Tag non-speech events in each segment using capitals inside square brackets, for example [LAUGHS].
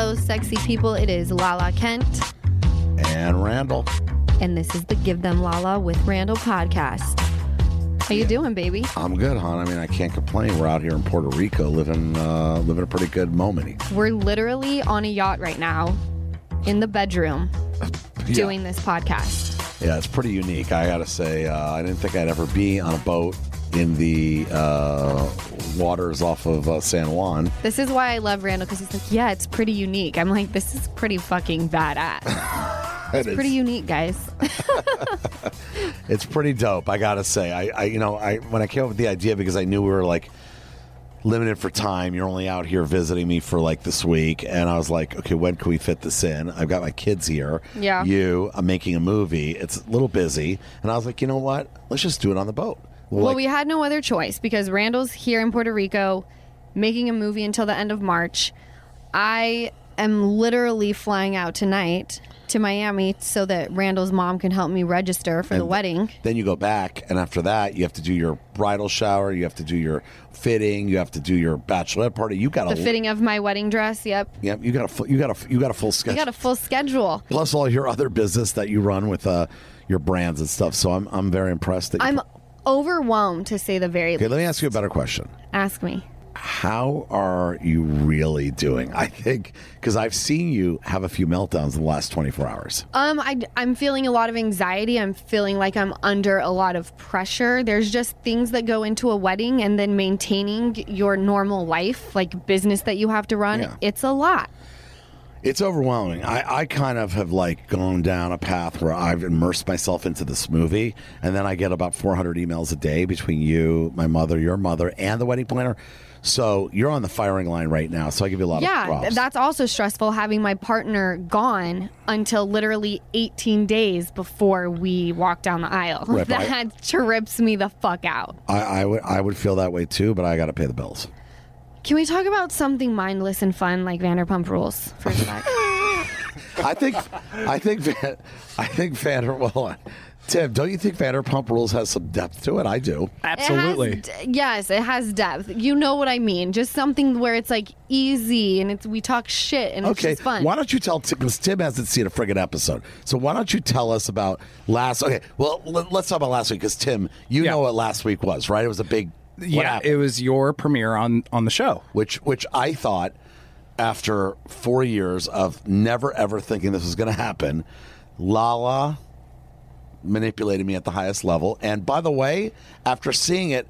Hello, sexy people. It is Lala Kent, And Randall. and this is the Give Them Lala with Randall podcast. How you doing, baby? I'm good, hon. I mean, I can't complain. We're out here in Puerto Rico living uh, living a pretty good moment. We're literally on a yacht right now, in the bedroom, [LAUGHS] doing this podcast. Yeah, it's pretty unique. I got to say, uh, I didn't think I'd ever be on a boat in the uh, waters off of uh, San Juan. This is why I love Randall because he's like, yeah, it's pretty unique. I'm like, this is pretty fucking badass. [LAUGHS] It's pretty unique, guys. [LAUGHS] It's pretty dope. I gotta say, I, I, you know, I when I came up with the idea because I knew we were like limited for time. You're only out here visiting me for like this week, and I was like, okay, when can we fit this in? I've got my kids here. Yeah. You, I'm making a movie. It's a little busy, and I was like, you know what? Let's just do it on the boat. Well, like- we had no other choice because Randall's here in Puerto Rico making a movie until the end of March. I am literally flying out tonight to Miami so that Randall's mom can help me register for the wedding. Then you go back, and after that, you have to do your bridal shower. You have to do your fitting. You have to do your bachelorette party. You got The a fitting of my wedding dress. Yep. Yep, you got a full, you got a you got a full schedule. You got a full schedule. Plus all your other business that you run with uh, your brands and stuff. So I'm I'm very impressed. That I'm overwhelmed to say the very okay, least. let me ask you a better question. Ask me. How are you really doing? I think because I've seen you have a few meltdowns in the last 24 hours. Um, I, I'm feeling a lot of anxiety. I'm feeling like I'm under a lot of pressure. There's just things that go into a wedding and then maintaining your normal life, like business that you have to run. Yeah. It's a lot. It's overwhelming. I, I kind of have like gone down a path where I've immersed myself into this movie, and then I get about 400 emails a day between you, my mother, your mother, and the wedding planner. So you're on the firing line right now. So I give you a lot of Yeah, props. th- that's also stressful having my partner gone until literally 18 days before we walk down the aisle. Right, but I- [LAUGHS] that trips me the fuck out. I, I would I would feel that way too, but I got to pay the bills. Can we talk about something mindless and fun like Vanderpump Rules for a sec? [LAUGHS] I think I think Van, I think Vander well, Tim, don't you think Vanderpump Rules has some depth to it? I do. Absolutely. It has, yes, it has depth. You know what I mean. Just something where it's like easy and it's we talk shit and it's Okay, just fun. why don't you tell because Tim hasn't seen a friggin' episode, so why don't you tell us about last? Okay, well let, us talk about last week because Tim, you Yeah. know what last week was, right? It was a big what yeah, happened? it was your premiere on on the show. which which I thought after four years of never ever thinking this was going to happen, Lala manipulated me at the highest level. And by the way, after seeing it,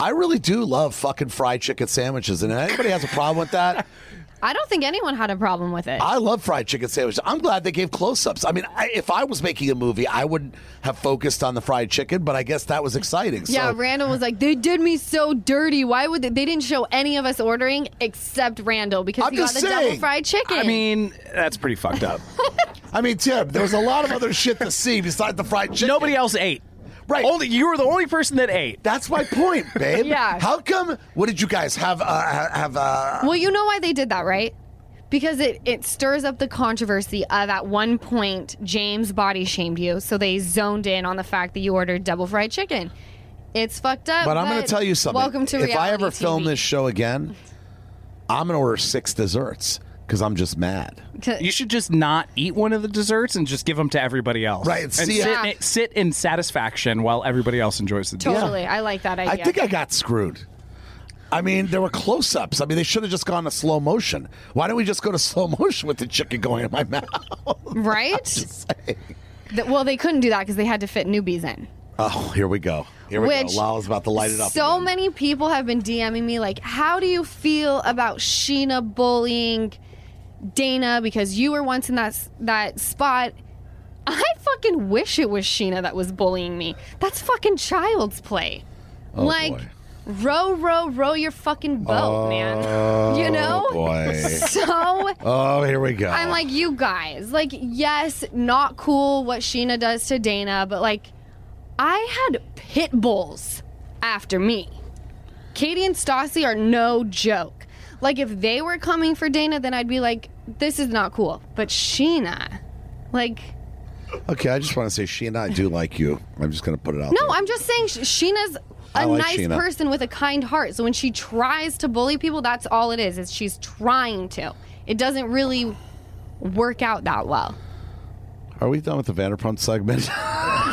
I really do love fucking fried chicken sandwiches. And if anybody has a problem with that, [LAUGHS] I don't think anyone had a problem with it. I love fried chicken sandwiches. I'm glad they gave close-ups. I mean, I, if I was making a movie, I would have focused on the fried chicken, but I guess that was exciting. yeah, so, Randall was like, they did me so dirty. Why would they? They didn't show any of us ordering except Randall because I'm he got just the double fried chicken. I mean, that's pretty fucked up. [LAUGHS] I mean, Tim, there was a lot of other shit to see besides the fried chicken. Nobody else ate. Right. Only you were the only person that ate. That's my point, babe. [LAUGHS] Yeah. How come? What did you guys have? Uh, have uh, Well, you know why they did that, right? Because it, it stirs up the controversy of at one point James body shamed you, so they zoned in on the fact that you ordered double fried chicken. It's fucked up. but I'm going to tell you something. Welcome to If reality I ever film this show again, I'm going to order six desserts because I'm just mad. You should just not eat one of the desserts and just give them to everybody else. Right, And see, sit, Yeah. in, sit in satisfaction while everybody else enjoys the dessert. totally, I like that idea. I think I got screwed. I mean, there were close-ups. I mean, they should have just gone to slow motion. Why don't we just go to [LAUGHS] slow motion with the chicken going in my mouth? [LAUGHS] right? Th- well, they couldn't do that because they had to fit newbies in. oh, here we go. Here we Which go. Lala's about to light it up. So again. many people have been DMing me like, "How do you feel about Scheana bullying Dana because you were once in that that spot?" I fucking wish it was Scheana that was bullying me. That's fucking child's play. Oh, like, boy. row, row, row your fucking boat, man. You oh, know. Oh, boy. [LAUGHS] So Oh, here we go. I'm like, you guys, like, yes, not cool what Scheana does to Dana, but like, I had pit bulls after me. Katie and Stassi are no joke. Like, if they were coming for Dana, then I'd be like, this is not cool. But Scheana, like, okay, I just want to say, Scheana, I do like you. I'm just going to put it out no, there. I'm just saying Scheana's a like nice Scheana. person with a kind heart. So when she tries to bully people, that's all it is. Is she's trying to. it doesn't really work out that well. Are we done with the Vanderpump segment? [LAUGHS]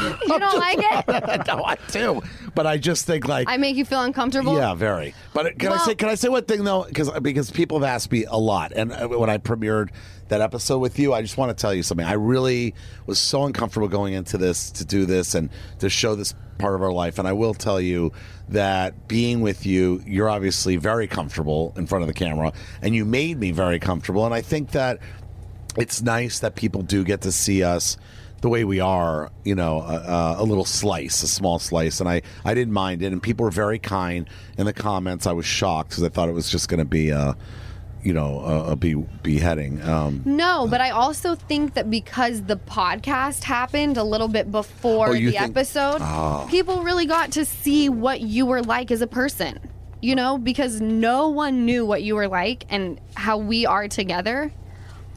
You don't like it? [LAUGHS] no, I do. But I just think like I make you feel uncomfortable? Yeah, very. But can I say? Can I say one thing though? Because because people have asked me a lot, and uh, when I premiered that episode with you, I just want to tell you something. I really was so uncomfortable going into this to do this and to show this part of our life. And I will tell you that being with you, you're obviously very comfortable in front of the camera, and you made me very comfortable. And I think that it's nice that people do get to see us the way we are, you know, a, a little slice, a small slice, and I, I didn't mind it, and people were very kind in the comments. I was shocked because I thought it was just going to be a, you know, a, a be, beheading. Um, No, but I also think that because the podcast happened a little bit before Oh, the think- episode, Oh. people really got to see what you were like as a person. You know, because no one knew what you were like and how we are together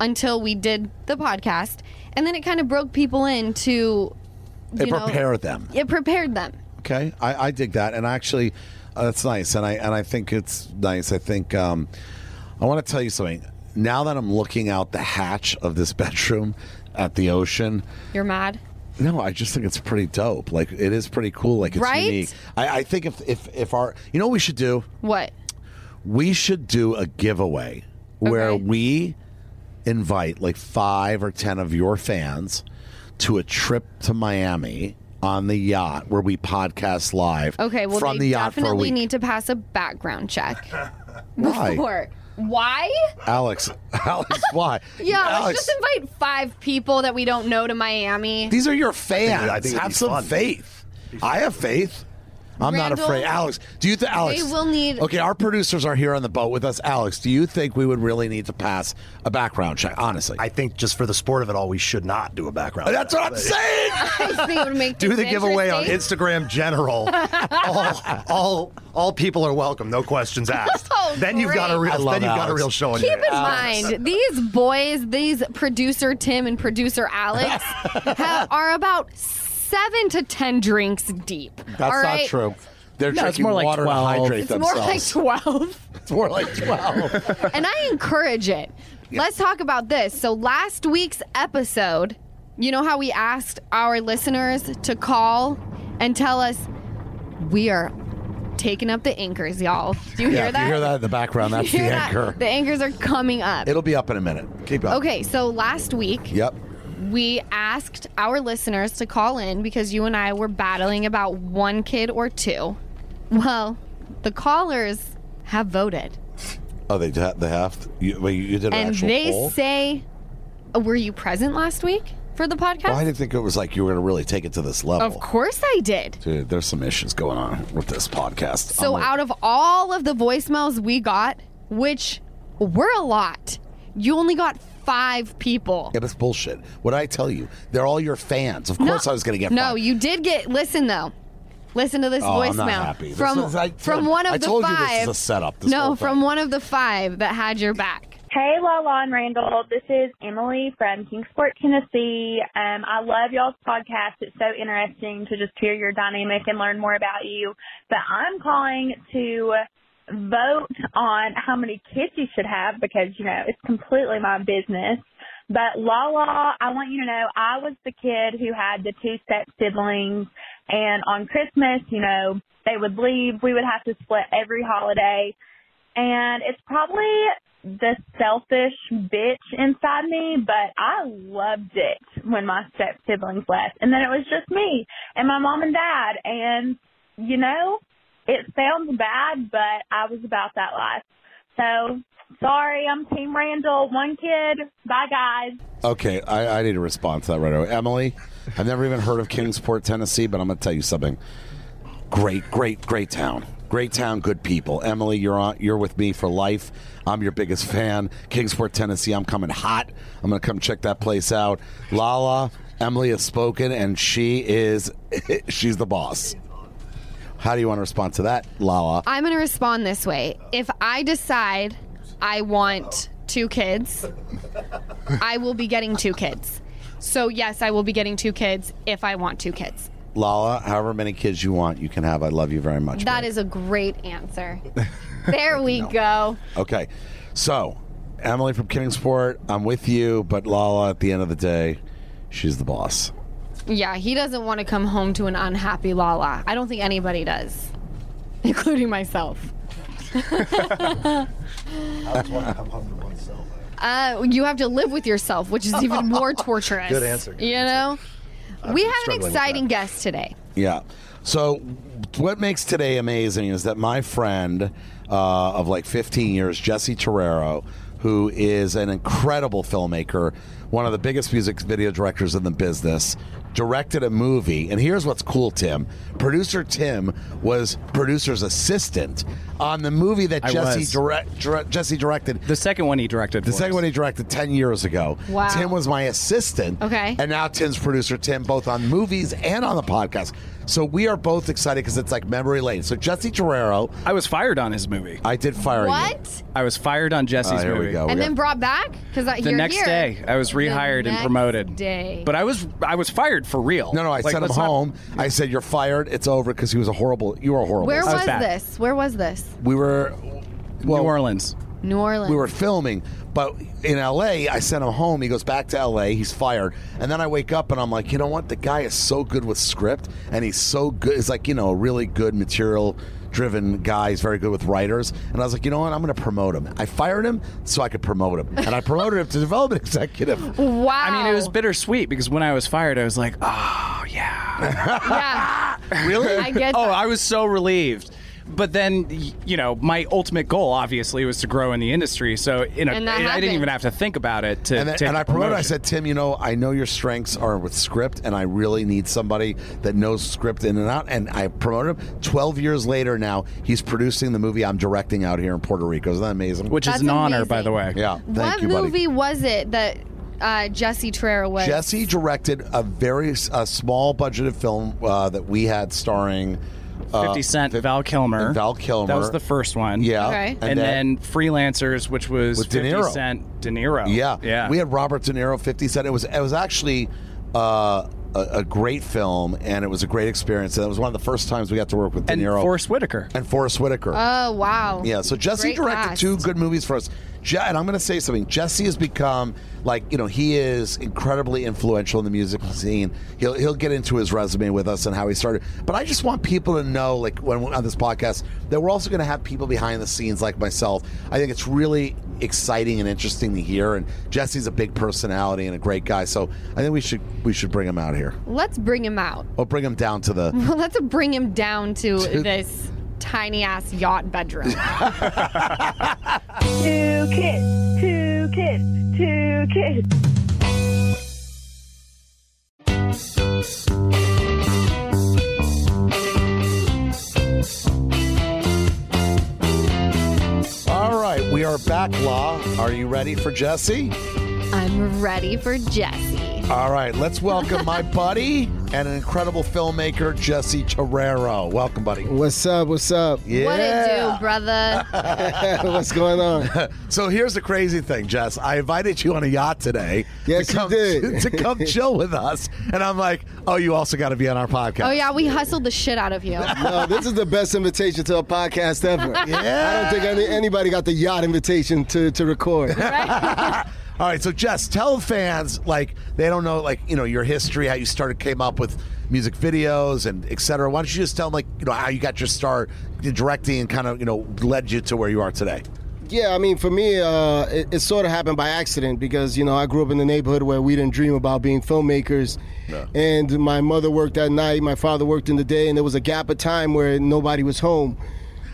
until we did the podcast. And then it kind of broke people into you it know, prepared them. It prepared them. Okay, I, I dig that, and actually, uh, that's nice, and I and I think it's nice. I think um, I want to tell you something. Now that I'm looking out the hatch of this [LAUGHS] bedroom at the ocean, You're mad? No, I just think it's pretty dope. Like it is pretty cool. Like it's Right? unique. I, I think if if if our you know what we should do? What? We should do a giveaway where Okay. we invite like five or ten of your fans to a trip to Miami on the yacht where we podcast live. Okay, well, from they the yacht for a definitely week. need to pass a background check. [LAUGHS] Why? Before. Why? Alex, [LAUGHS] Alex, why? [LAUGHS] Yeah, Alex, let's just invite five people that we don't know to Miami. These are your fans. I think it'd Have some fun. faith. I have faith. I'm not afraid. Alex, do you think Alex? We will need- Okay, our producers are here on the boat with us. Alex, do you think we would really need to pass a background check? Honestly, I think just for the sport of it all, we should not do a background. that's what I'm saying. [LAUGHS] I think it would make Do the giveaway on. Instagram general. all, all, all people are welcome, no questions asked. [LAUGHS] Oh, then you've got a real, love then you've got a real show on Keep in hands. mind, these boys, these producer Tim and producer Alex, [LAUGHS] have, are about seven to ten drinks deep. That's all not right? true. They're No, it's drinking more like water 12. to hydrate themselves. It's more like twelve. [LAUGHS] it's more like [LAUGHS] twelve. and I encourage it. Let's talk about this. So last week's episode, you know how we asked our listeners to call and tell us we are taking up the anchors, y'all. Do you yeah, hear if that? you hear that in the background, [LAUGHS] that's You the hear that? anchor. The anchors are coming up. It'll be up in a minute. Keep up. Okay, so last week Yep. We asked our listeners to call in because you and I were battling about one kid or two. Well, the callers have voted. Oh, they they have. To, you, wait, you did an and actual they poll. say, uh, were you present last week for the podcast? Well, I didn't think it was like you were going to really take it to this level. of course I did. Dude, there's some issues going on with this podcast. So like- out of all of the voicemails we got, which were a lot, you only got five people. Yeah, but it's bullshit. What did I tell you? They're all your fans. Of course, I was going to get. No, five. you did get. Listen though. Listen to this Oh, voicemail I'm not happy. This from is- I- from one of I the told you five. this is a setup, this no, from one of the five that had your back. Hey, Lala and Randall. This is Emily from Kingsport, Tennessee. Um, I love y'all's podcast. It's so interesting to just hear your dynamic and learn more about you. But I'm calling to vote on how many kids you should have because, you know, it's completely my business. But Lala, I want you to know I was the kid who had the two step siblings and on Christmas, you know, they would leave. We would have to split every holiday. And it's probably the selfish bitch inside me, but I loved it when my step siblings left. And then it was just me and my mom and dad. And, you know, it sounds bad, but I was about that life. So sorry, I'm Team Randall. One kid. Bye, guys. Okay, I, I need to respond to that right away. Emily, I've never even heard of Kingsport, Tennessee, but I'm going to tell you something. Great, great, great town. Great town, good people. Emily, you're on. You're with me for life. I'm your biggest fan. Kingsport, Tennessee. I'm coming hot. I'm going to come check that place out. Lala, Emily has spoken, and she is [LAUGHS] she's the boss. How do you want to respond to that, Lala? I'm going to respond this way. If I decide I want two kids, I will be getting two kids. So yes, I will be getting two kids if I want two kids. Lala, however many kids you want, you can have. I love you very much. That babe. is a great answer. [LAUGHS] There we go. Okay. So, Emily from Kingsport, I'm with you, but Lala, at the end of the day, she's the boss. Yeah, he doesn't want to come home to an unhappy Lala. I don't think anybody does, [LAUGHS] including myself. I just want to come home to oneself. Uh, you have to live with yourself, which is even more [LAUGHS] torturous. Good answer, good you answer. know, we have an exciting guest today. Yeah. So, what makes today amazing is that my friend uh, of like 15 years, Jessy Terrero, who is an incredible filmmaker, one of the biggest music video directors in the business, directed a movie. And here's what's cool, Tim. Producer Tim was producer's assistant on the movie that I Jesse was. direct, dire- Jesse directed. The second one he directed. The second one he directed 10 years ago. Wow. Tim was my assistant. Okay. And now Tim's producer, Tim, both on movies and on the podcast. So we are both excited because it's like memory lane. So Jessy Terrero, I was fired on his movie. I did fire you. What? I was fired on Jesse's Oh, here we movie. go. And We then got- brought back because The next day, I was rehired and next promoted. day. But I was I was fired for real. No, no, I Like, sent him let's not- home. I said, You're fired. It's over because he was a horrible, you were a horrible. Where was was bad. this? Where was this? We were, well, New Orleans. New Orleans. we were filming, but in LA, I sent him home. He goes back to LA. He's fired, and then I wake up and I'm like, you know what? The guy is so good with script, and he's so good. He's like, you know, a really good material. Driven guy, he's very good with writers, and I was like, you know what? I'm going to promote him. I fired him so I could promote him, and I promoted him to development executive. [LAUGHS] Wow. I mean, it was bittersweet because when I was fired, I was like, oh yeah. [LAUGHS] Yeah. Really? I get oh, that. I was so relieved. But then, you know, my ultimate goal obviously was to grow in the industry. So, you know, And that I didn't happened. even have to think about it to. And, then, take and a I promoted. I said, Tim, you know, I know your strengths are with script, and I really need somebody that knows script in and out. And I promoted him. Twelve years later, now he's producing the movie I'm directing out here in Puerto Rico. Isn't that amazing? which That's is an honor, by the way. yeah, thank what you, buddy. movie was it that uh, Jessy Terrero was? Jesse directed a very uh, small budgeted film uh, that we had starring uh, 50 Cent, Fif- Val Kilmer. Val Kilmer. That was the first one. Yeah, Okay. And, then, Freelancers, which was With De 50 Niro. Cent, De Niro. Yeah, Yeah. We had Robert De Niro, Fifty Cent. It was it was actually uh, a, a great film, and it was a great experience. And it was one of the first times we got to work with De and Niro Forest Whitaker. and Forest Whitaker. Oh wow. Yeah, so Jesse Great directed cast. two good movies for us. Je- and I'm going to say something. Jesse has become like you know he is incredibly influential in the music scene. He'll he'll get into his resume with us and how he started. But I just want people to know, like when on this podcast, that we're also going to have people behind the scenes like myself. I think it's really exciting and interesting to hear. And Jesse's a big personality and a great guy. So I think we should we should bring him out here. Let's bring him out. Or bring him down to the. [LAUGHS] Let's bring him down to this tiny ass yacht bedroom. [LAUGHS] Two kids, two kids, two kids. All right, we are back. Law, are you ready for Jesse? I'm ready for Jesse. All right, let's welcome my [LAUGHS] buddy and an incredible filmmaker, Jessy Terrero. Welcome, buddy. What's up? What's up? Yeah. What it do, brother? [LAUGHS] What's going on? [LAUGHS] So here's the crazy thing, Jess. I invited you on a yacht today Yes, to you come did. [LAUGHS] to come chill with us, and I'm like, oh, you also got to be on our podcast. oh yeah, we hustled the shit out of you. No, this is the best invitation to a podcast ever. Yeah. I don't think any, anybody got the yacht invitation to, to record. All right, so Jess, tell fans like they don't know like you know your history, how you started, came up with music videos and et cetera. Why don't you just tell them like you know how you got your start directing and kind of you know led you to where you are today? Yeah, I mean, for me, uh, it, it sort of happened by accident because, you know, I grew up in the neighborhood where we didn't dream about being filmmakers. And my mother worked at night, my father worked in the day, and there was a gap of time where nobody was home.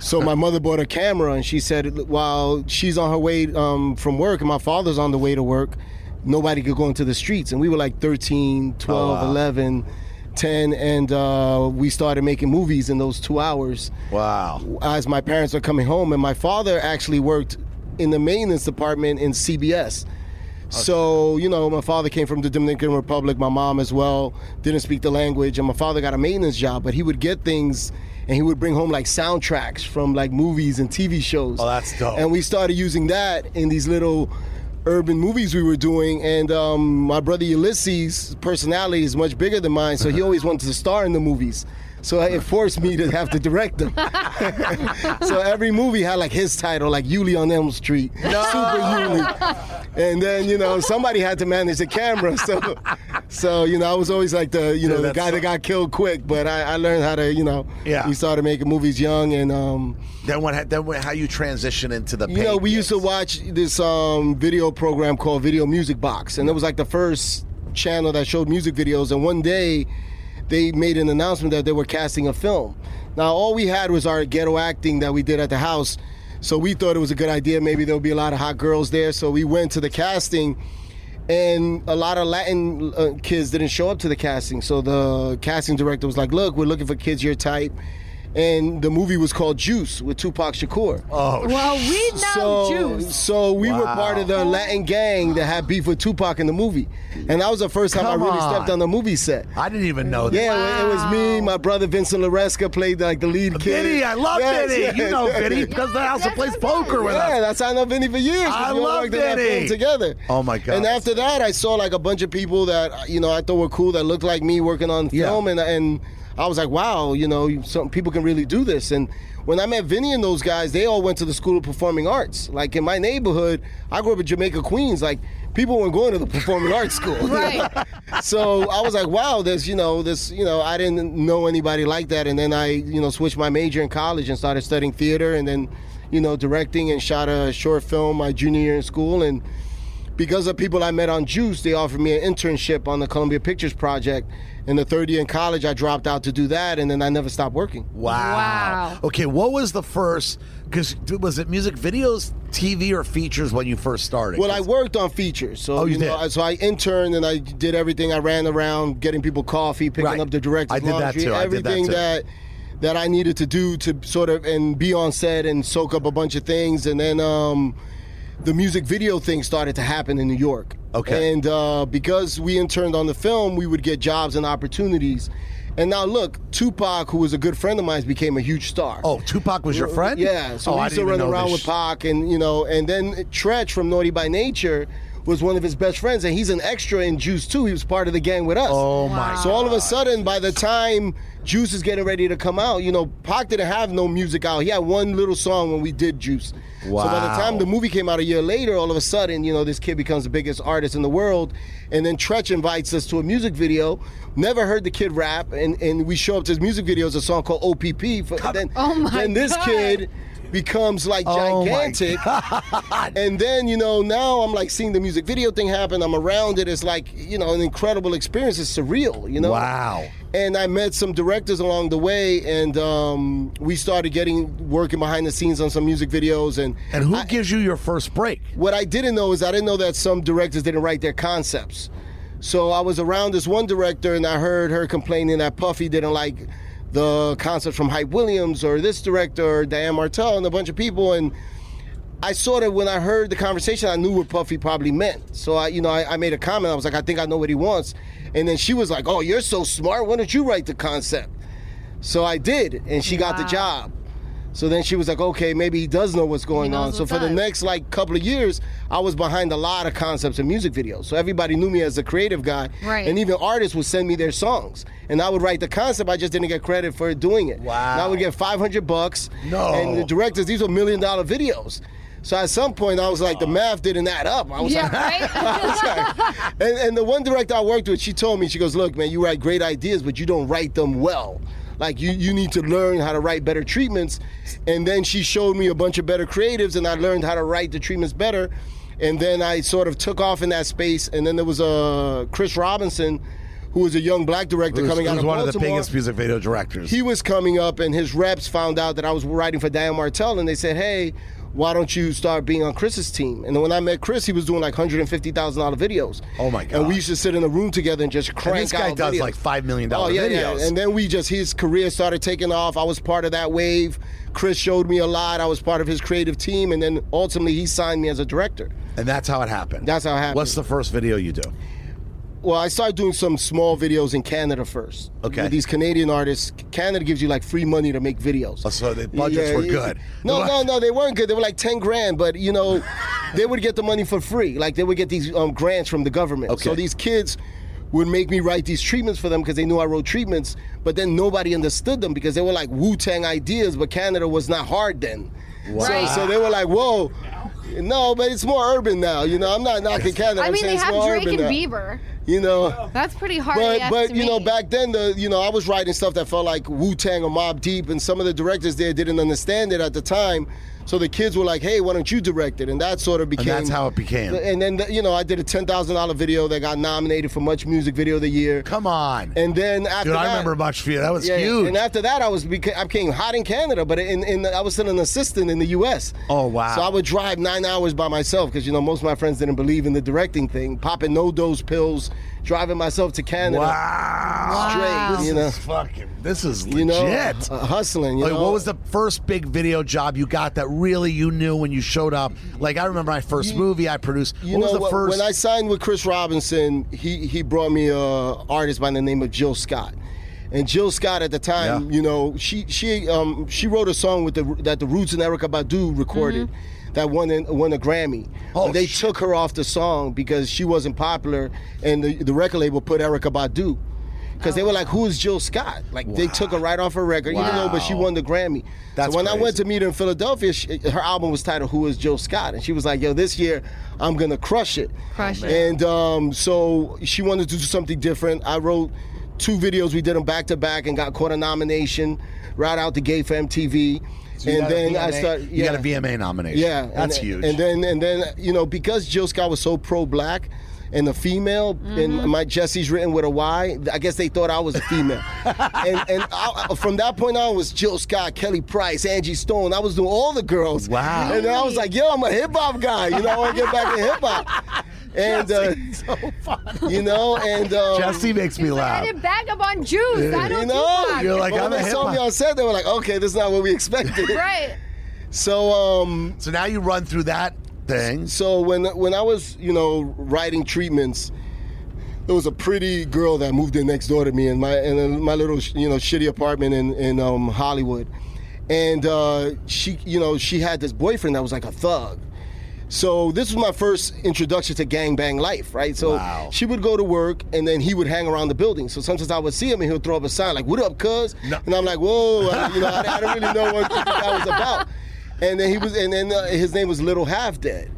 So my mother bought a camera and she said, while she's on her way um, from work and my father's on the way to work, nobody could go into the streets. And we were like 13, 12, wow. 11, 10, and uh, we started making movies in those two hours Wow. as my parents are coming home, and my father actually worked in the maintenance department in CBS. So, you know, my father came from the Dominican Republic, my mom as well, didn't speak the language, and my father got a maintenance job, but he would get things and he would bring home like soundtracks from like movies and TV shows. Oh, that's dope. And we started using that in these little urban movies we were doing. And um, my brother Ulysses' personality is much bigger than mine, so he always wanted to star in the movies. So it forced me to have to direct them. [LAUGHS] so every movie had like his title, like Yuli on Elm Street, Super Yuli. And then you know somebody had to manage the camera. [LAUGHS] So, so you know I was always like the you know Dude, the guy so- that got killed quick. But I, I learned how to you know Yeah. we started making movies young and um, Then what? Then what, how you transition into the? you know, paid we used to watch this um, video program called Video Music Box, and it was like the first channel that showed music videos. And one day, they made an announcement that they were casting a film. Now, all we had was our ghetto acting that we did at the house, so we thought it was a good idea. Maybe there would be a lot of hot girls there, so we went to the casting. And a lot of Latin uh, kids didn't show up to the casting. So the casting director was like, Look, we're looking for kids your type. And the movie was called Juice with Tupac Shakur. Oh, Well, we know So, juice. so we were part of the Latin gang that had beef with Tupac in the movie, and that was the first time Come I really on. stepped on the movie set. I didn't even know that. Yeah, it was me, my brother Vincent Laresca played like the lead kid. Vinny, I love Yes, Vinny. yes. You know Vinny because the house that plays poker with Yeah, us. Yeah, that's how I know Vinny for years. 'cause I we love worked Vinny. together. Oh, my God. And after that, I saw like a bunch of people that you know I thought were cool that looked like me working on Yeah. film, and and I was like, wow, you know, some people can really do this. And when I met Vinny and those guys, they all went to the School of Performing Arts. Like in my neighborhood, I grew up in Jamaica, Queens. Like people weren't going to the performing arts [LAUGHS] school. Right. [LAUGHS] so I was like, wow, there's, you know, this, you know, I didn't know anybody like that. And then I, you know, switched my major in college and started studying theater and then, you know, directing and shot a short film my junior year in school. And because of people I met on Juice, they offered me an internship on the Columbia Pictures Project. In the third year in college, I dropped out to do that, and then I never stopped working. Wow. Wow. Okay, what was the first? Because was it music videos, TV, or features when you first started? Well, I worked on features, so Oh, you know, did? so I interned and I did everything. I ran around getting people coffee, picking Right. up the director's I did that laundry, too. I did that everything too. that that I needed to do to sort of and be on set and soak up a bunch of things, and then um, the music video thing started to happen in New York. Okay. and uh, because we interned on the film, we would get jobs and opportunities. And now look, Tupac, who was a good friend of mine, became a huge star. Oh, Tupac was your friend? Yeah, so oh, we I used to run around this with Pac, and you know, and then Treach from Naughty by Nature was one of his best friends, and he's an extra in Juice too. He was part of the gang with us. Oh my! So all of a sudden, by the time Juice is getting ready to come out, you know, Pac didn't have no music out. He had one little song when we did Juice. Wow. So by the time the movie came out a year later, all of a sudden, you know, this kid becomes the biggest artist in the world. And then Treach invites us to a music video. Never heard the kid rap, and, and we show up to his music video. It's a song called OPP. For, then, Oh my then this God. kid becomes like Oh gigantic. and then, you know, now I'm like seeing the music video thing happen. I'm around it. It's like, you know, an incredible experience. It's surreal, you know? Wow. And I met some directors along the way, and um, we started getting working behind the scenes on some music videos. And And who I- gives you your first break? what I didn't know is I didn't know that some directors didn't write their concepts. So I was around this one director, and I heard her complaining that Puffy didn't like the concept from Hype Williams or this director or Diane Martel and a bunch of people. And I sort of, when I heard the conversation, I knew what Puffy probably meant. So I, you know, I, I made a comment. I was like, I think I know what he wants. And then she was like, Oh, you're so smart. Why don't you write the concept? So I did, and she got the job. So then she was like, okay, maybe he does know what's going on. So what's for the next like couple of years, I was behind a lot of concepts and music videos. So everybody knew me as a creative guy. Right. And even artists would send me their songs. And I would write the concept, I just didn't get credit for doing it. Wow. And I would get 500 bucks. No. And the directors, these were million dollar videos. So at some point, I was like, the math didn't add up. I was Yeah, like, right? [LAUGHS] and, and the one director I worked with, she told me, she goes, "Look, man, you write great ideas, but you don't write them well. Like you, you need to learn how to write better treatments." And then she showed me a bunch of better creatives, and I learned how to write the treatments better. And then I sort of took off in that space. And then there was a Chris Robinson, who was a young black director Who's, coming out of one of the Baltimore biggest music video directors? he was coming up and his reps found out that I was writing for Diane Martel and they said, hey, why don't you start being on Chris's team? And then when I met Chris, he was doing like $150,000 videos. Oh, my god! And we used to sit in a room together and just crank and this guy out does videos. like five million dollar oh, yeah, videos. yeah. And then we just his career started taking off. I was part of that wave. Chris showed me a lot. I was part of his creative team, and then ultimately he signed me as a director. And that's how it happened. That's how it happened. What's the first video you do? Well, I started doing some small videos in Canada first. Okay. With these Canadian artists, Canada gives you like free money to make videos. Oh, so the budgets were good. No, The no, no, they weren't good. They were like ten grand, but you know, [LAUGHS] they would get the money for free. Like they would get these um, grants from the government. Okay. So these kids would make me write these treatments for them because they knew I wrote treatments, but then nobody understood them because they were like Wu Tang ideas, but Canada was not hard then. Right. So, so they were like, whoa. No, but it's more urban now. You know, I'm not knocking Canada. I I'm mean, they have Drake and now. Bieber. You know, That's pretty hard. but but you know back then the you know I was writing stuff that felt like Wu Tang or Mobb Deep, and some of the directors there didn't understand it at the time. So the kids were like, "Hey, why don't you direct it?" And that sort of became. that's how it became. And then you know I did a ten thousand dollar video that got nominated for MuchMusic Video of the Year. Come on. And then after Dude, that, I remember much for you. That was yeah, huge. And after that, I was beca- I became hot in Canada, but in, in I was still an assistant in the U.S. Oh, wow. So I would drive nine hours by myself because you know most of my friends didn't believe in the directing thing, popping NoDoz pills, driving myself to Canada. wow. Straight, This you know. is fucking. This is legit. You know, uh, hustling. You like, know, what was the first big video job you got that really you knew when you showed up? Like, I remember my first movie I produced. You what was know, the wh- first? when I signed with Chris Robinson, he he brought me a artist by the name of Jill Scott. And Jill Scott at the time, Yeah. you know, she she um she wrote a song with the that the Roots and Erykah Badu recorded that won an, won a Grammy. Oh, they shit. took her off the song because she wasn't popular, and the, the record label put Erykah Badu. Because they were like, "Who is Jill Scott?" Like they took her right off her record, even though, but she won the Grammy. That's so when I went to meet her in Philadelphia, she, her album was titled "Who Is Jill Scott," and she was like, "Yo, this year I'm gonna crush it." Crush it. And um, so she wanted to do something different. I wrote two videos. We did them back to back and got caught a nomination right out the gate for MTV. So you and got a then I VMA started. You got a VMA nomination. Yeah, that's and, huge. And then and then you know because Jill Scott was so pro black. And the female, and my Jesse's written with a Y. I guess they thought I was a female. [LAUGHS] and and I, from that point on was Jill Scott, Kelly Price, Angie Stone. I was doing all the girls. Wow. And then I was like, yo, I'm a hip hop guy. You know, I want to get back in hip hop. And uh, so fun. you know, and um, Jesse makes me He's like, I laugh. did bag up on juice. I know you know, Tupac. You're like, but I'm when a they saw me hip-hop- on set, they were like, okay, this is not what we expected. right. So um, So now you run through that thing. So when when I was you know writing treatments, there was a pretty girl that moved in next door to me in my in my little you know shitty apartment in in um, Hollywood, and uh, she you know she had this boyfriend that was like a thug. So this was my first introduction to gangbang life, right? So Wow. she would go to work and then he would hang around the building. So sometimes I would see him and he would throw up a sign like, "What up, cuz?" No. And I'm like, "Whoa," I, you know, I, I didn't really know what that was about. And then he was, and then uh, his name was Little Half Dead,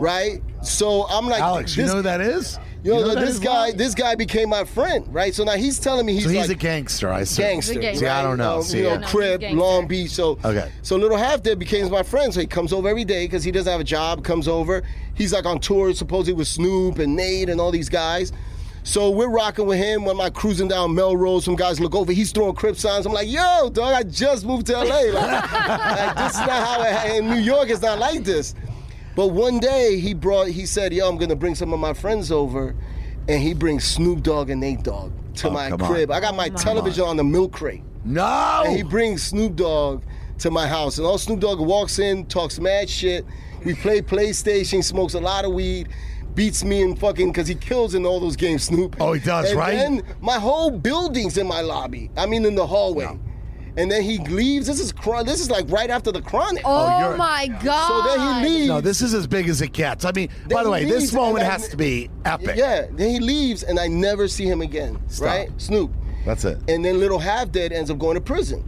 right? So I'm like, Alex, you this- know who that is? you know, who that this guy, Rob? this guy became my friend, right? So now he's telling me he's So he's like a gangster, I see. gangster. He's a gangster. See, I don't know. Um, See, you know, yeah. No, Crib. Long Beach. So Okay. So little half dead became my friend. So he comes over every day because he doesn't have a job. Comes over. He's like on tour, supposedly with Snoop and Nate and all these guys. So we're rocking with him when I'm cruising down Melrose. Some guys look over. He's throwing crip signs. I'm like, yo, dog, I just moved to LA. [LAUGHS] Like, like, this is not how it, in New York. It's not like this. But one day he brought. He said, yo, I'm gonna bring some of my friends over, and he brings Snoop Dogg and Nate Dogg to Oh, my come on. crib. I got my television on the milk crate. No. And he brings Snoop Dogg to my house. And all Snoop Dogg walks in, talks mad shit. We play PlayStation, smokes a lot of weed, beats me in fucking, because he kills in all those games, Snoop. Oh, he does, right? and right? then my whole building's in my lobby. I mean, in the hallway. And then he leaves. This is cr- this is like right after the chronic. Oh, oh you're- my god. So then he leaves. no, this is as big as it gets. I mean, Then by the he way, this moment I- has to be epic. Yeah. Then he leaves, and I never see him again. Stop. Right? Snoop. That's it. And then Little Half Dead ends up going to prison.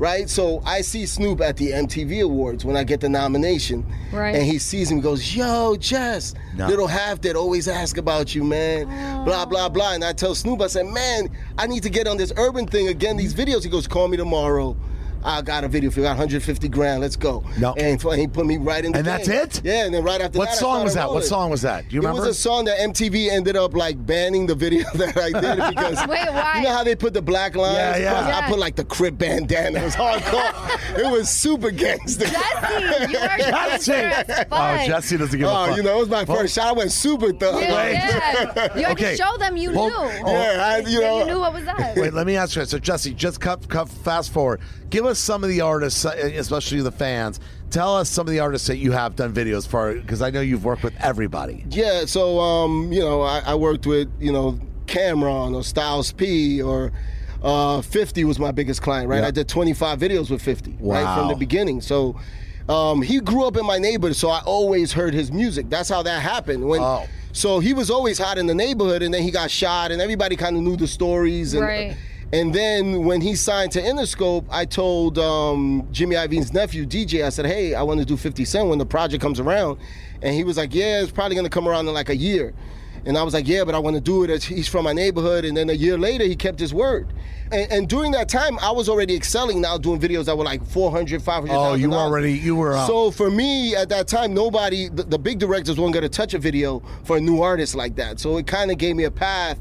Right? So I see Snoop at the MTV Awards when I get the nomination. Right. And he sees me and goes, Yo, Jess, No. Little Half that always ask about you, man. Oh. Blah, blah, blah. And I tell Snoop, I said, Man, I need to get on this urban thing again, these videos. He goes, Call me tomorrow. I got a video for you. I got 150 grand. Let's go. No. And he put me right in the And that's it? Yeah, and then right after What that, I song was started that? What song was that? Do you remember? It remember? was a song that MTV ended up like banning the video [LAUGHS] that I did [LAUGHS] because Wait, why? you know how they put the black lines? Yeah, yeah. Plus, I put like the crib bandana. It was hardcore. [LAUGHS] it was super gangster. Jesse, you are Jesse. gangster as Oh. Jesse doesn't give a Oh, fuck. you know, it was my Well, first shot. I went super thug. Yeah, yeah. You had Okay. to show them you Well, knew. oh. Yeah, I, you know. you knew what was up. Wait, let me ask you. So, Jesse, just cut, cut, fast forward. Give us some of the artists, uh, especially the fans. Tell us some of the artists that you have done videos for, because I know you've worked with everybody. Yeah, so um, you know, I, I worked with you know Cam'ron or Styles P or uh, 50 was my biggest client, right? Yeah. I did 25 videos with 50, right from the beginning. So um, he grew up in my neighborhood, so I always heard his music. That's how that happened. When Oh. so he was always hot in the neighborhood, and then he got shot, and everybody kind of knew the stories. And, Right. And then when he signed to Interscope, I told um, Jimmy Iovine's nephew DJ, I said, "Hey, I want to do 50 Cent when the project comes around," and he was like, "Yeah, it's probably gonna come around in like a year." And I was like, "Yeah, but I want to do it. He's from my neighborhood." And then a year later, he kept his word. And, and during that time, I was already excelling now, doing videos that were like 400, 500. Oh, you were already you were up. So for me at that time, nobody, the, the big directors weren't going to touch a video for a new artist like that. So it kind of gave me a path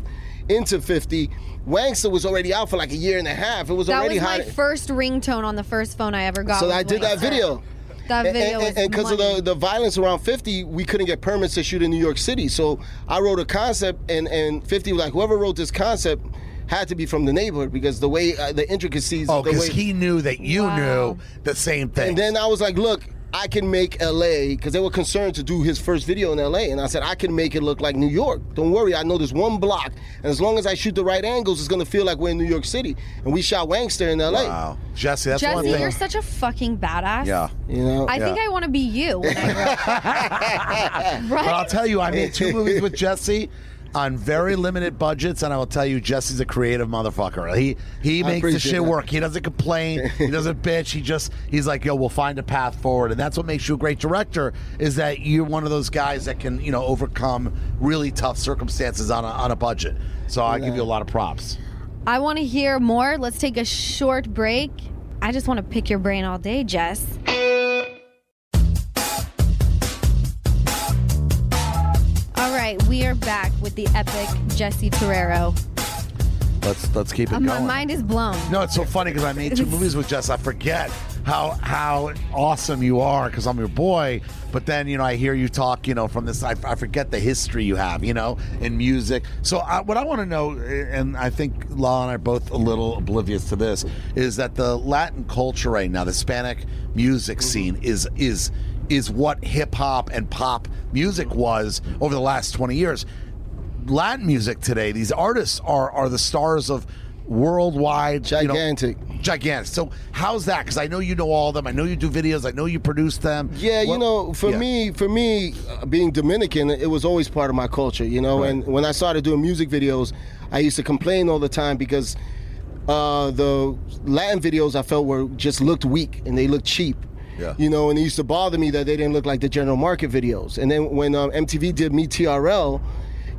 into 50. Wanksta was already out for like a year and a half. It was That already was my hot. first ringtone on the first phone I ever got. so I did that video. That video was and because of the, the violence around 50, we couldn't get permits to shoot in New York City. So I wrote a concept, and, and 50 was like, whoever wrote this concept had to be from the neighborhood because the way uh, the intricacies. oh, because way, he knew that you Wow. knew the same thing. And then I was like, look, I can make LA because they were concerned to do his first video in LA. And I said, I can make it look like New York. Don't worry, I know there's one block. And as long as I shoot the right angles, it's going to feel like we're in New York City. And we shot Wanksta in LA. wow, Jesse, that's one Jesse, thing. you're such a fucking badass. yeah. You know? I think I want to be you when I grow up. [LAUGHS] right? But I'll tell you, I made two movies with Jesse on very limited budgets, and I will tell you, Jesse's a creative motherfucker. He he makes the shit that. work. He doesn't complain. he [LAUGHS] doesn't bitch. He just he's like, yo, we'll find a path forward, and that's what makes you a great director. Is that you're one of those guys that can you know overcome really tough circumstances on a, on a budget. So I give you a lot of props. I want to hear more. Let's take a short break. I just want to pick your brain all day, Jess. With the epic Jessy Terrero. Let's let's keep it Uh, my mind is blown. No, it's so funny because I made two [LAUGHS] movies with Jess. I forget how how awesome you are because I'm your boy. But then you know I hear you talk, you know, from this. I, I forget the history you have, you know, in music. So I, what I want to know, and I think Law and I are both a little oblivious to this, is that the Latin culture right now, the Hispanic music scene, is is is what hip hop and pop music was over the last 20 years. Latin music today, these artists are are the stars of worldwide, you know, Gigantic. gigantic. So how's that? Because I know you know all of them. I know you do videos. I know you produce them. Yeah, you know, for Yeah. me, for me, uh, being Dominican, it was always part of my culture. You know, Right. and when I started doing music videos, I used to complain all the time because uh, the Latin videos I felt were just looked weak and they looked cheap. Yeah. You know, and it used to bother me that they didn't look like the general market videos. And then when um, MTV did Mi TRL,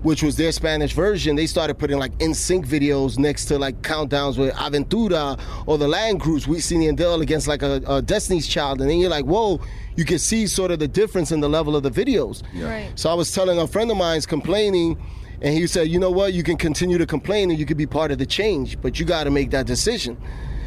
which was their Spanish version, they started putting like NSYNC videos next to like countdowns with Aventura or the Land Cruise, Wisin and Yandel against like a, a Destiny's Child. And then you're like, whoa, you can see sort of the difference in the level of the videos. Right. So I was telling a friend of mine's complaining, and he said, you know what, you can continue to complain and you could be part of the change, but you got to make that decision.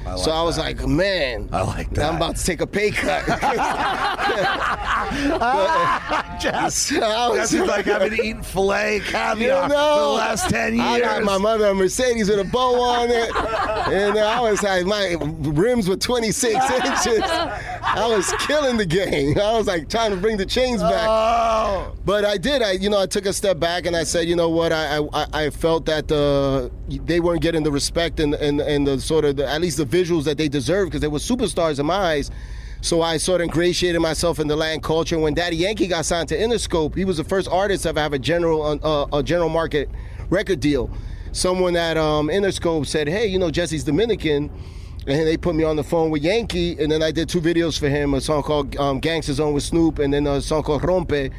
so like I was that. like, man, I like that. I'm about to take a pay cut. [LAUGHS] [LAUGHS] [LAUGHS] Jess, [LAUGHS] I was- Jess is like I've been eating filet [LAUGHS] caviar You know, for the last ten years. I got my mother a Mercedes with a bow on it, [LAUGHS] and uh, I was like, my rims were 26 inches. I was killing the game. I was like trying to bring the chains back. Oh. But I did. I you know I took a step back and I said, you know what? I I, I felt that the they weren't getting the respect and and, and the sort of the, at least the visuals that they deserved because they were superstars in my eyes. So I sort of ingratiated myself in the Latin culture. When Daddy Yankee got signed to Interscope, he was the first artist to ever have a general uh, a general market record deal. Someone at um, Interscope said, "Hey, you know Jesse's Dominican." And they put me on the phone with Yankee, and then I did two videos for him: a song called um, "Gangsta Zone" with Snoop, and then a song called "Rompe,"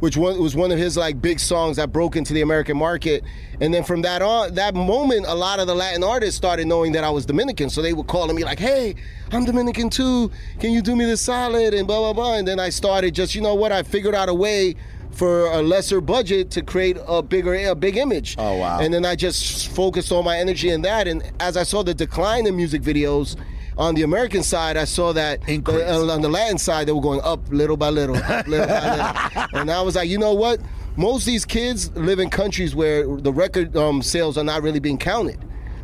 which one, was one of his like big songs that broke into the American market. And then from that on, that moment, a lot of the Latin artists started knowing that I was Dominican, so they were calling me like, "Hey, I'm Dominican too. Can you do me this solid?" And blah blah blah. And then I started just, you know what? I figured out a way for a lesser budget to create a bigger, a big image. Oh, wow. And then I just focused all my energy in that. And as I saw the decline in music videos. On the American side, I saw that Increase. uh, on the Latin side, they were going up little by little, up little by little. [LAUGHS] And I was like, you know what? Most of these kids live in countries where the record um, sales are not really being counted.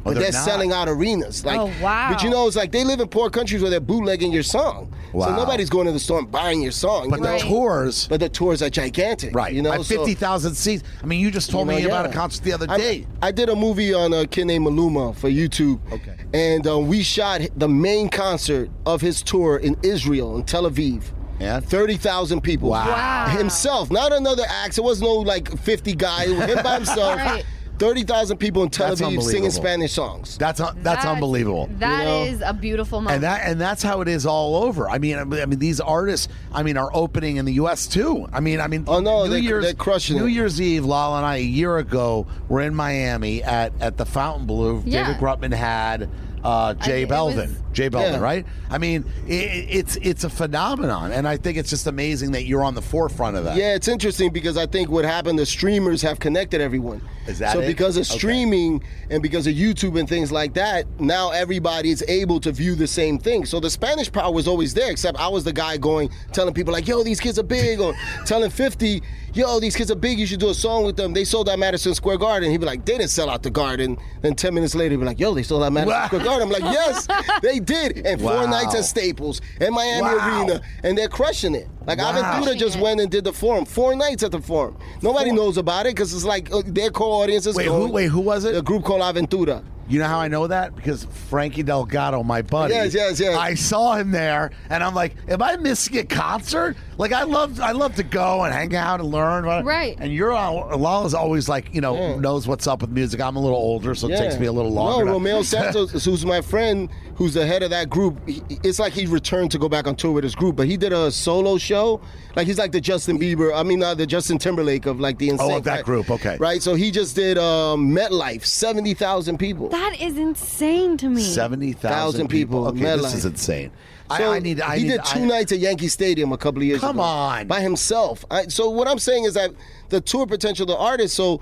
But they're they're, selling out arenas. Like, Oh, wow. But you know, it's like they live in poor countries where they're bootlegging your song. Wow. So nobody's going to the store and buying your song. But you know? the tours, But the tours are gigantic. right? You know, at so- fifty thousand seats. I mean, you just told you know, me about yeah. a concert the other day. I, did a movie on a kid named Maluma for YouTube. Okay. And um, we shot the main concert of his tour in Israel, in Tel Aviv. And? thirty thousand people. Wow. Wow. Himself, not another act. It was no like fifty guys. It was him by himself. [LAUGHS] Right. Thirty thousand people in Tel That's Aviv singing. Spanish songs. That's un- that's unbelievable. That is You know? a beautiful moment. and that and that's how it is all over. I mean, I mean these artists. I mean, are opening in the U.S. too. I mean, I mean, Oh, no, New they're- Year's they're crushing New it. Year's Eve, Lala and I a year ago were in Miami at at the Fontainebleau. Yeah. David Grutman had uh, Jay it Balvin. J Balvin, Yeah. right? I mean, it, it's it's a phenomenon, and I think it's just amazing that you're on the forefront of that. Yeah, it's interesting because I think what happened, the streamers have connected everyone. Is that so it? because of Okay. streaming and because of YouTube and things like that, now everybody is able to view the same thing. So the Spanish power was always there, except I was the guy going telling people like, "Yo, these kids are big," or telling Fifty, "Yo, these kids are big. You should do a song with them." They sold out Madison Square Garden. He'd be like, "They didn't sell out the Garden." Then ten minutes later, he'd be like, "Yo, they sold out Madison [LAUGHS] Square Garden." I'm like, "Yes, they did." And four nights at Staples and Miami Wow. Arena, and they're crushing it. Like Wow. Aventura just went and did the forum. Four nights at the forum. Nobody knows about it because it's like uh, their core audience is Wait, going. who- wait, who was it? A group called Aventura. You know how I know that? Because Frankie Delgado, my buddy. Yes, yes, yes. I saw him there, and I'm like, "Am I missing a concert?" Like I love, I love to go and hang out and learn. Right. And you're all- Lala's always like, you know, Yeah. knows what's up with music. I'm a little older, so it takes me a little longer. No, to- Romeo [LAUGHS] Santos, who's my friend, who's the head of that group. He, it's like he returned to go back on tour with his group, but he did a solo show. Like he's like the Justin Bieber. I mean, uh, the Justin Timberlake of like the insane. Oh, of that group, okay. Right. So he just did um, MetLife, seventy thousand people. that is insane to me. Seventy thousand Thousand people. people, Okay, this is insane. So I, need I need. I he need, did two I- nights at Yankee Stadium a couple of years Come ago. Come on. By himself. I, so what I'm saying is that the tour potential the artist, so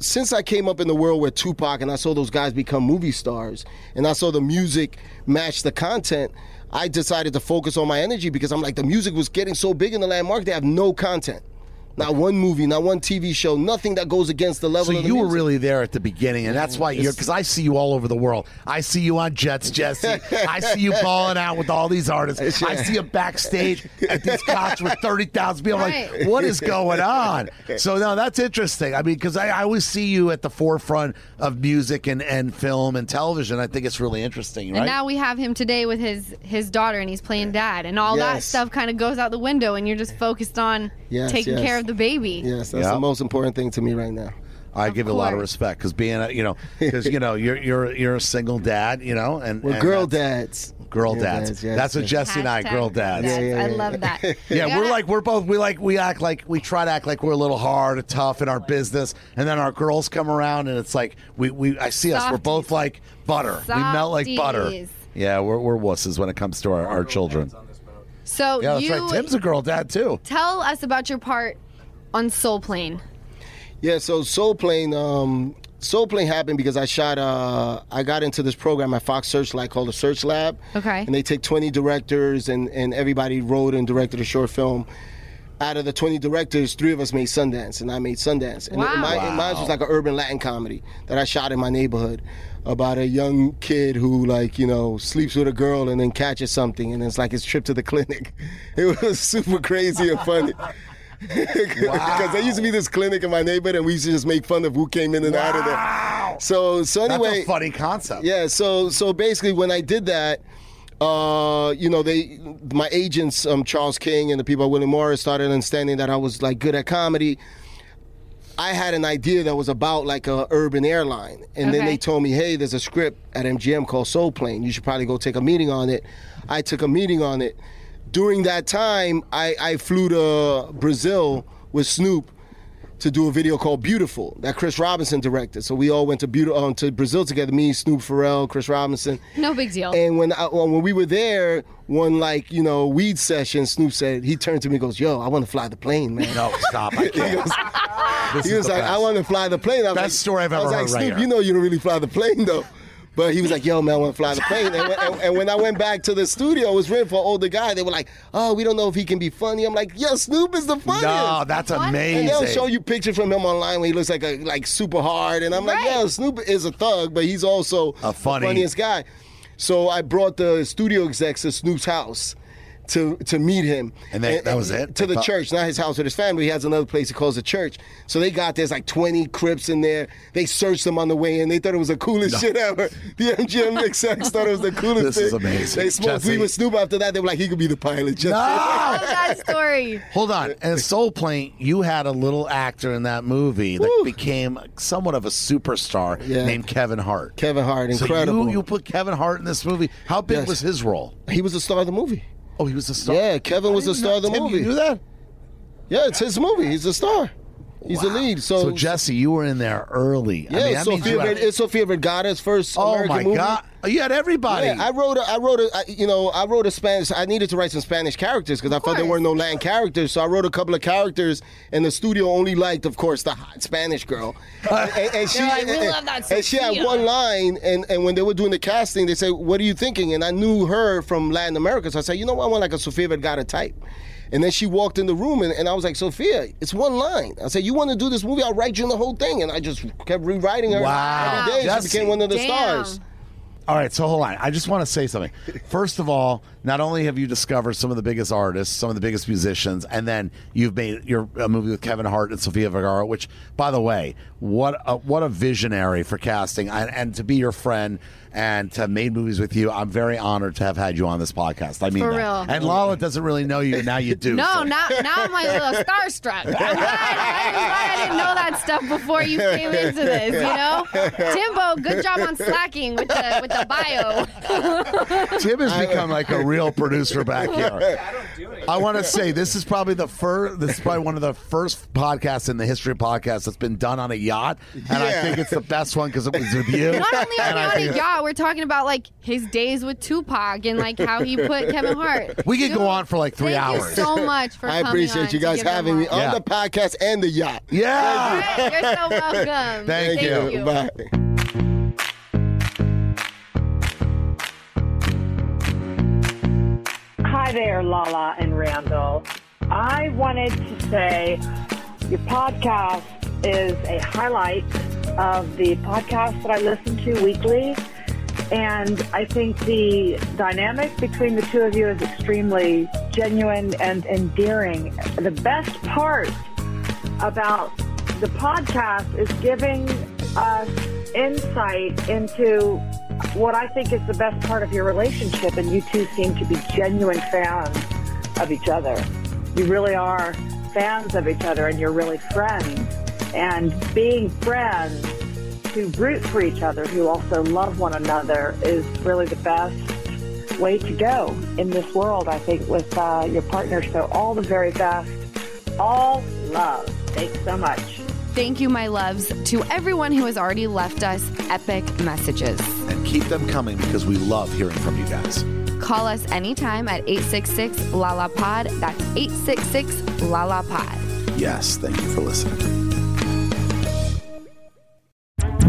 since I came up in the world with Tupac and I saw those guys become movie stars and I saw the music match the content, I decided to focus on my energy because I'm like the music was getting so big in the landmark, they have no content. Not one movie, not one TV show, nothing that goes against the level So of the you were really there at the beginning, and that's why you're because I see you all over the world. I see you on Jets, Jesse. I see you balling out with all these artists. I see you backstage at these concerts with thirty thousand people. Right. like, what is going on? So no, that's interesting. I mean, because I, I always see you at the forefront of music and, and film and television. I think it's really interesting, right? And now we have him today with his his daughter, and he's playing dad, and all that stuff kind of goes out the window, and you're just focused on Yes, taking yes. care of the baby. Yes, that's Yeah. the most important thing to me right now. I Of give it a lot of course. respect because being a you know because you know you're you're you're a single dad, you know, and We're and girl that's- dads. Girl Yeah, dads. yes, That's what yes. Jesse and I, Hashtag girl dads. Yeah, yeah, I yeah, love that. [LAUGHS] Yeah, we're like we're both we like we act like we try to act like we're a little hard and tough in our business, and then our girls come around and it's like we, we I see us we're both like butter. We melt like butter. Softies. Yeah, we're we're wusses when it comes to our, our children. So Yeah, that's you right. Tim's a girl dad too. tell us about your part on Soul Plane. Yeah, so Soul Plane, um, Soul Plane happened because I shot. Uh, I got into this program at Fox Searchlight called the Search Lab. Okay. And they take 20 directors, and and everybody wrote and directed a short film. Out of the 20 directors, three of us made Sundance, and I made Sundance. And Wow. my, and mine was like an urban Latin comedy that I shot in my neighborhood about a young kid who, like, you know, sleeps with a girl and then catches something, and it's like his trip to the clinic. [LAUGHS] It was super crazy and funny. [LAUGHS] [LAUGHS] Because there used to be this clinic in my neighborhood, and we used to just make fun of who came in and out of there. So, so That's anyway, a funny concept. yeah. So, so basically, when I did that, uh, you know, they, my agents, um, Charles King and the people at William Morris, started understanding that I was like good at comedy. I had an idea that was about like a urban airline, and then they told me, "Hey, there's a script at MGM called Soul Plane. You should probably go take a meeting on it." I took a meeting on it. During that time, I, I flew to Brazil with Snoop to do a video called "Beautiful" that Chris Robinson directed. So we all went to Beaut- um, to Brazil together. Me, Snoop, Pharrell, Chris Robinson. No big deal. And when I, when we were there, one like you know weed session, Snoop said he turned to me, and goes, "Yo, I want to fly the plane, man." No, stop. I [LAUGHS] can't. This He was like, best. I want to fly the plane. I was Best like, story I've I was ever like, heard right Snoop, here. you know you don't really fly the plane though. But he was like, yo, man, I want to fly the plane. And when, and, and when I went back to the studio, it was written for an older guy. They were like, oh, we don't know if he can be funny. I'm like, yeah, Snoop is the funniest. No, that's What? amazing. and they'll show you pictures from him online when he looks like a like super hard. And I'm like, Right. yeah, Snoop is a thug, but he's also A funny- the funniest guy. So I brought the studio execs to Snoop's house. To to meet him. And they- that was it? To They the thought- church, not his house with his family. He has another place he calls a church. So they got there's like 20 Crips in there. They searched them on the way in. They thought it was the coolest shit ever. [LAUGHS] The MGM execs thought it was the coolest This thing. is amazing. They smoked Jesse. weed with Snoop after that. They were like, he could be the pilot. Just I love that story. Hold on. [LAUGHS] And Soul Plane, you had a little actor in that movie that Woo. became somewhat of a superstar Yeah. named Kevin Hart. Kevin Hart, So incredible. you, you put Kevin Hart in this movie. How big Yes. was his role? he was the star of the movie. Oh, he was the star. Yeah, Kevin was the star of the movie. You knew that? Yeah, it's his movie. He's the star. He's the lead. So, So Jesse, you were in there early. yeah, I mean, that Sofia, had- Ver- it's Sofia Vergara's first Oh American my movie. god! You had everybody. Yeah, I wrote a, I wrote a, I, you know, I wrote a Spanish. I needed to write some Spanish characters because I felt there weren't no Latin characters. So I wrote a couple of characters, and the studio only liked, of course, the hot Spanish girl. [LAUGHS] and, and- and she, They're like, "We and, love that and she had one line, and, and when they were doing the casting, they said, "What are you thinking?" And I knew her from Latin America, so I said, "You know what? I want like a Sofia Vergara type." And then she walked in the room, and, and I was like, Sofia, it's one line. I said, You want to do this movie? I'll write you in the whole thing. And I just kept rewriting her. Wow. Every day. Jesse. She became one of the Damn. stars. All right, so hold on. I just want to say something. First of all, not only have you discovered some of the biggest artists, some of the biggest musicians, and then you've made your a movie with Kevin Hart and Sofia Vergara, which, by the way, what a, what a visionary for casting, and, and to be your friend and to have made movies with you. I'm very honored to have had you on this podcast. I mean, For that. real. And Lala doesn't really know you, now you do. [LAUGHS] No, so- now now I'm like a little starstruck. I'm glad, I'm glad I didn't know that stuff before you came into this. You know, Timbo, good job on slacking with the with the bio. Tim has become like a real producer back here. I want to [LAUGHS] say this is probably the first. This is probably one of the first podcasts in the history of podcasts that's been done on a yacht, and I think it's the best one because it was with you. Not only are we on think- a yacht, we're talking about like his days with Tupac and like how he put Kevin Hart. We could go on for like three thank hours. you so much for I coming appreciate on you guys having me on Yeah. the podcast and the yacht. Yeah. Hey, You're so welcome. Thank you. Bye. Hi there, Lala and Randall. I wanted to say your podcast is a highlight of the podcast that I listen to weekly. And I think the dynamic between the two of you is extremely genuine and endearing. The best part about the podcast is giving us insight into what I think is the best part of your relationship, and you two seem to be genuine fans of each other. You really are fans of each other, and you're really friends. And being friends who root for each other, who also love one another, is really the best way to go in this world, I think, with uh, your partner. So, all the very best. All love. Thanks so much. Thank you, my loves, to everyone who has already left us epic messages. And keep them coming because we love hearing from you guys. Call us anytime at 866 Lala Pod. That's 866 Lala Pod. Yes, thank you for listening.